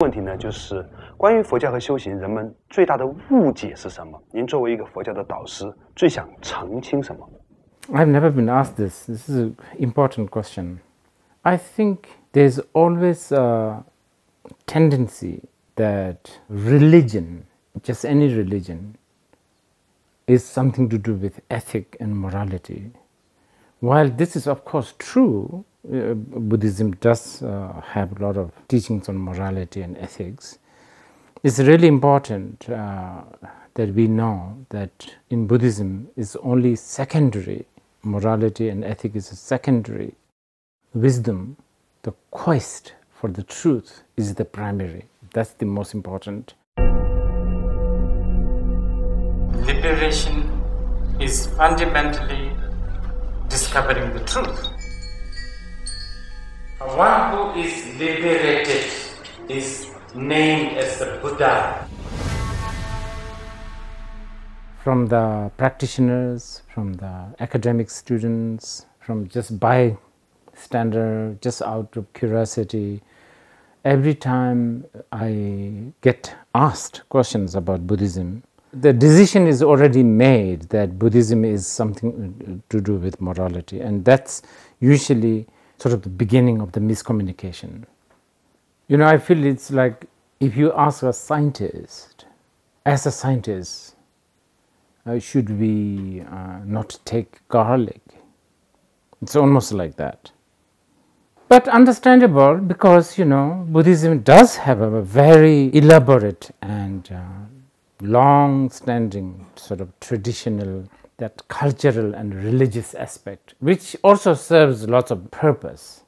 问题呢，就是关于佛教和修行，人们最大的误解是什么？您作为一个佛教的导师，最想澄清什么？I've never been asked this. This is an important question. I think there's always a tendency that religion, just any religion, is something to do with ethic and morality. While this is, of course, true, uh, Buddhism does uh, have a lot of teachings on morality and ethics. It's really important uh, that we know that in Buddhism is only secondary morality and ethics is a secondary wisdom. The quest for the truth is the primary. That's the most important. Liberation is fundamentally discovering the truth. One who is liberated is named as the Buddha. From the practitioners, from the academic students, from just bystander, just out of curiosity, every time I get asked questions about Buddhism, the decision is already made that Buddhism is something to do with morality, and that's usually sort of the beginning of the miscommunication. You know, I feel it's like if you ask a scientist, as a scientist, uh, should we uh, not take garlic? It's almost like that. But understandable because, you know, Buddhism does have a very elaborate and uh, long standing sort of traditional that cultural and religious aspect, which also serves lots of purpose.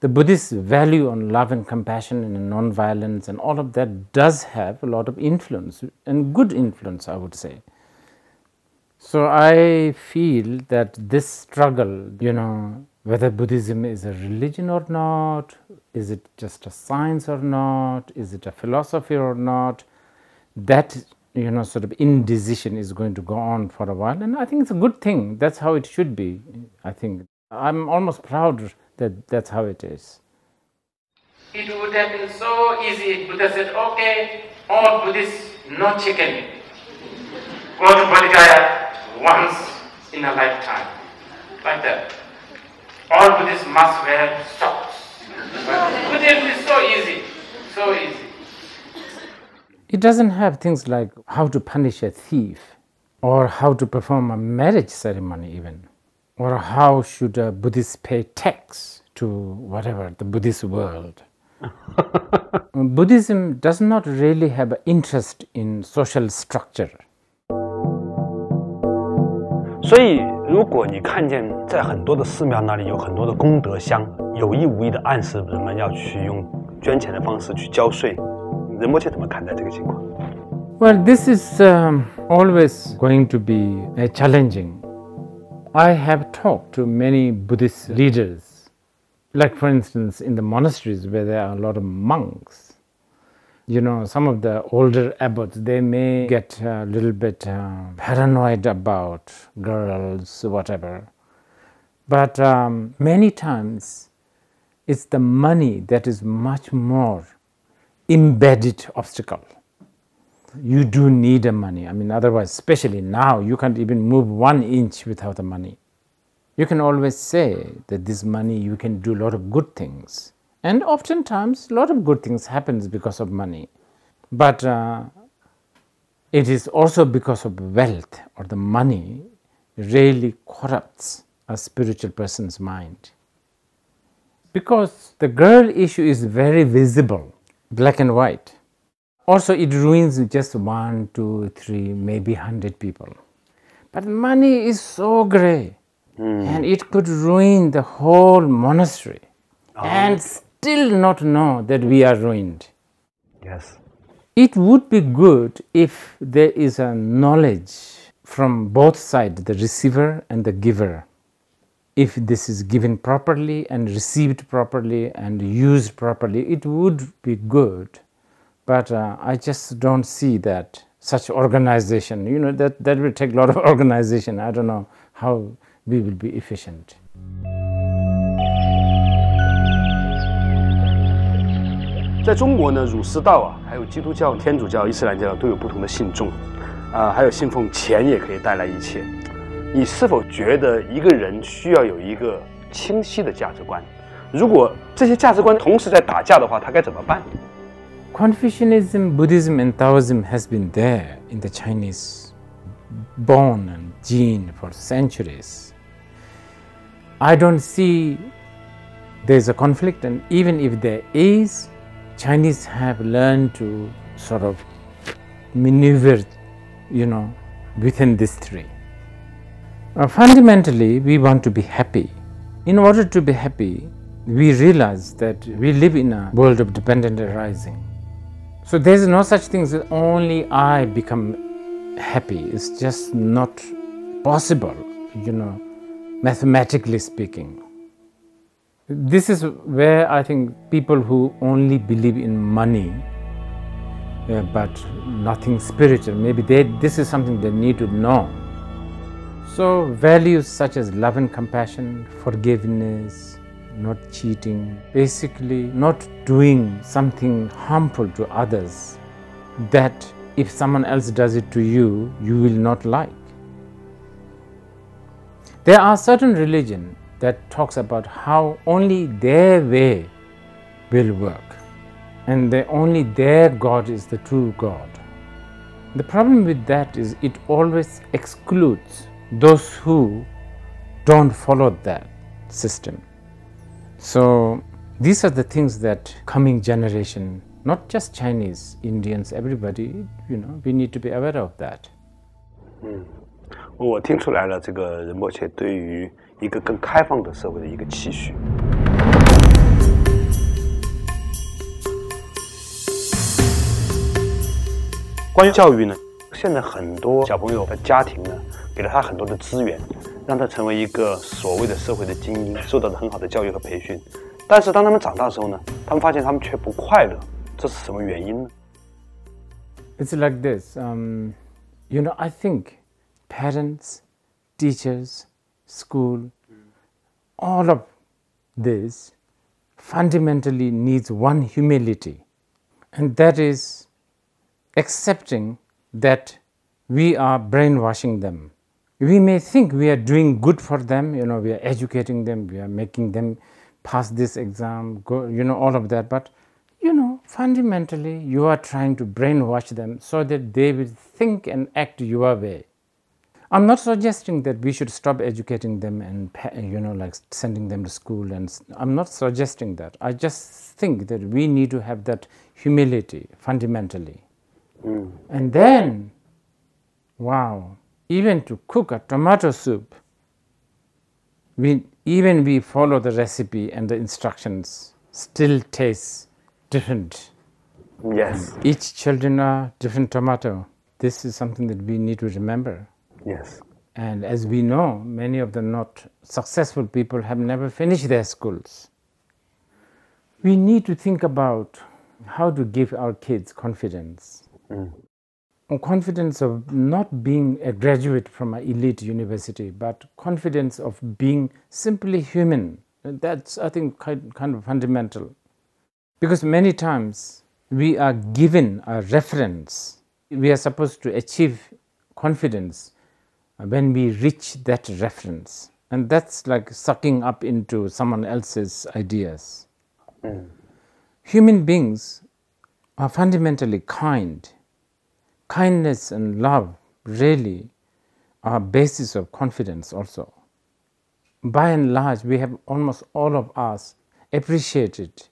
The Buddhist value on love and compassion and non-violence and all of that does have a lot of influence and good influence, I would say. So I feel that this struggle, you know, whether Buddhism is a religion or not, is it just a science or not, is it a philosophy or not, that you know sort of indecision is going to go on for a while. And i think it's a good thing. That's how it should be i think. I'm almost proud that that's how it is. It would have been so easy buddha said okay all buddhists no chicken. Go to bodhigaya once in a lifetime. Like that. All buddhists must wear socks. Would have been so easy so easy it doesn't have things like how to punish a thief or how to perform a marriage ceremony, even, or how should a Buddhist pay tax to whatever, the Buddhist world. Buddhism does not really have an interest in social structure. 所以，如果你看见在很多的寺庙那里有很多的功德箱，有意无意的暗示人们要去用捐钱的方式去交税 ，well, this is um, always going to be a challenging. I have talked to many Buddhist leaders, like for instance in the monasteries where there are a lot of monks. You know, some of the older abbots, they may get a little bit uh, paranoid about girls, whatever. But um, many times it's the money that is much more embedded obstacle. You do need the money. I mean, otherwise, especially now, you can't even move one inch without the money. You can always say that this money you can do a lot of good things. And oftentimes, a lot of good things happens because of money. But uh, it is also because of wealth or the money really corrupts a spiritual person's mind. Because the girl issue is very visible black and white. Also, it ruins just one, two, three, maybe hundred people. But money is so gray, mm. and it could ruin the whole monastery, oh. and still not know that we are ruined. Yes. It would be good if there is a knowledge from both sides, the receiver and the giver If this is given properly and received properly and used properly, it would be good. But uh, I just don't see that such organization. You know, that, that will take a lot of organization. I don't know how we will be efficient. 在中国呢，儒释道啊，还有基督教、天主教、伊斯兰教都有不同的信众，啊，还有信奉钱也可以带来一切。 你是否觉得一个人需要有一个清晰的价值观？如果这些价值观同时在打架的话，他该怎么办？Confucianism, Buddhism, and Taoism has been there in the Chinese bone and gene for centuries. I don't see there's a conflict, and even if there is, Chinese have learned to sort of maneuver, you know, within this three. Uh, fundamentally, we want to be happy. In order to be happy, we realize that we live in a world of dependent arising. So there is no such thing as only I become happy. It's just not possible, you know, mathematically speaking. This is where I think people who only believe in money uh, but nothing spiritual, maybe they, this is something they need to know. So, values such as love and compassion, forgiveness, not cheating, basically, not doing something harmful to others that if someone else does it to you, you will not like. There are certain religions that talks about how only their way will work and only their God is the true God. The problem with that is it always excludes those who don't follow that system. So these are the things that coming generation, not just Chinese, Indians, everybody, you know, we need to be aware of that. 嗯，我听出来了，这个仁波切对于一个更开放的社会的一个期许。关于教育呢，现在很多小朋友的家庭呢， 给了他很多的资源，让他成为一个所谓的社会的精英，受到了很好的教育和培训。但是当他们长大的时候呢，他们发现他们却不快乐，这是什么原因呢？It's like this, um, you know, I think parents, teachers. school, all of this fundamentally needs one humility, and that is accepting that we are brainwashing them. We may think we are doing good for them, you know, we are educating them, we are making them pass this exam, go, you know, all of that, but you know, fundamentally, you are trying to brainwash them so that they will think and act your way. I'm not suggesting that we should stop educating them and you know like sending them to school and I'm not suggesting that. I just think that we need to have that humility fundamentally. Mm. And then wow, even to cook a tomato soup we even we follow the recipe and the instructions still tastes different. Yes. Each children are different tomato. This is something that we need to remember. Yes. And as we know, many of the not successful people have never finished their schools. We need to think about how to give our kids confidence. Mm. Confidence of not being a graduate from an elite university, but confidence of being simply human. That's, I think, kind, kind of fundamental. Because many times we are given a reference. We are supposed to achieve confidence when we reach that reference. And that's like sucking up into someone else's ideas. Mm. Human beings are fundamentally kind. Kindness and love really are basis of confidence also. By and large, we have almost all of us appreciated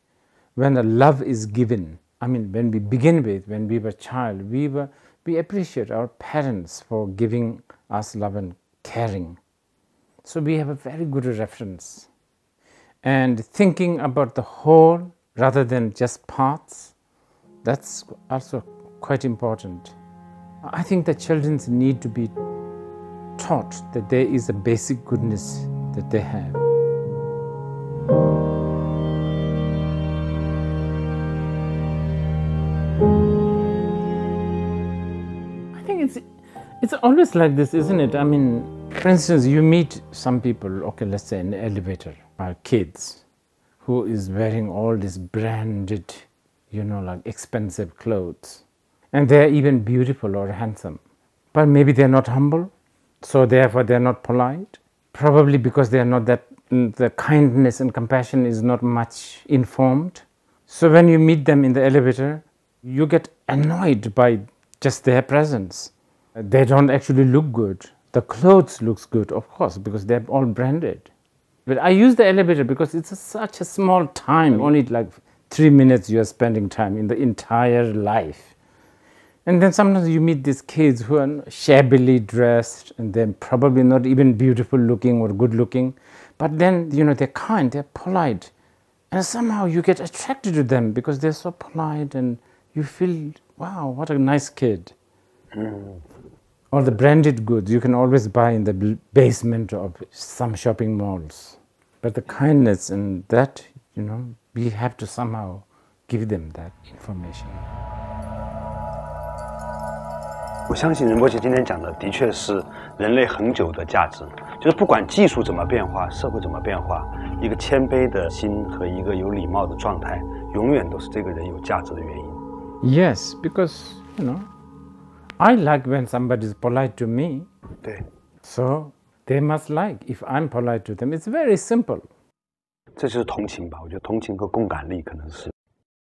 when a love is given. I mean, when we begin with, when we were child, we were we appreciate our parents for giving us love and caring. So we have a very good reference. And thinking about the whole rather than just parts, that's also quite important. I think the children need to be taught that there is a basic goodness that they have. I think it's it's always like this, isn't it? I mean, for instance, you meet some people, okay, let's say in the elevator, our kids, who is wearing all these branded you know, like expensive clothes. And they're even beautiful or handsome. But maybe they're not humble, so therefore they're not polite. Probably because they're not that, mm, the kindness and compassion is not much informed. So when you meet them in the elevator, you get annoyed by just their presence. They don't actually look good. The clothes looks good, of course, because they're all branded. But I use the elevator because it's a, such a small time, only like three minutes you are spending time in the entire life. And then sometimes you meet these kids who are shabbily dressed and they're probably not even beautiful looking or good looking, but then you know they're kind, they're polite, and somehow you get attracted to them because they're so polite and you feel, wow, what a nice kid. Hmm. Or the branded goods you can always buy in the basement of some shopping malls. But the kindness and that, you know, we have to somehow give them that information. 我相信任波奇今天讲的的确是人类恒久的价值，就是不管技术怎么变化，社会怎么变化，一个谦卑的心和一个有礼貌的状态，永远都是这个人有价值的原因。Yes, because, you know, I like when somebody is polite to me, 对，so they must like if I'm polite to them. It's very simple. 这就是同情吧。我觉得同情和共感力可能是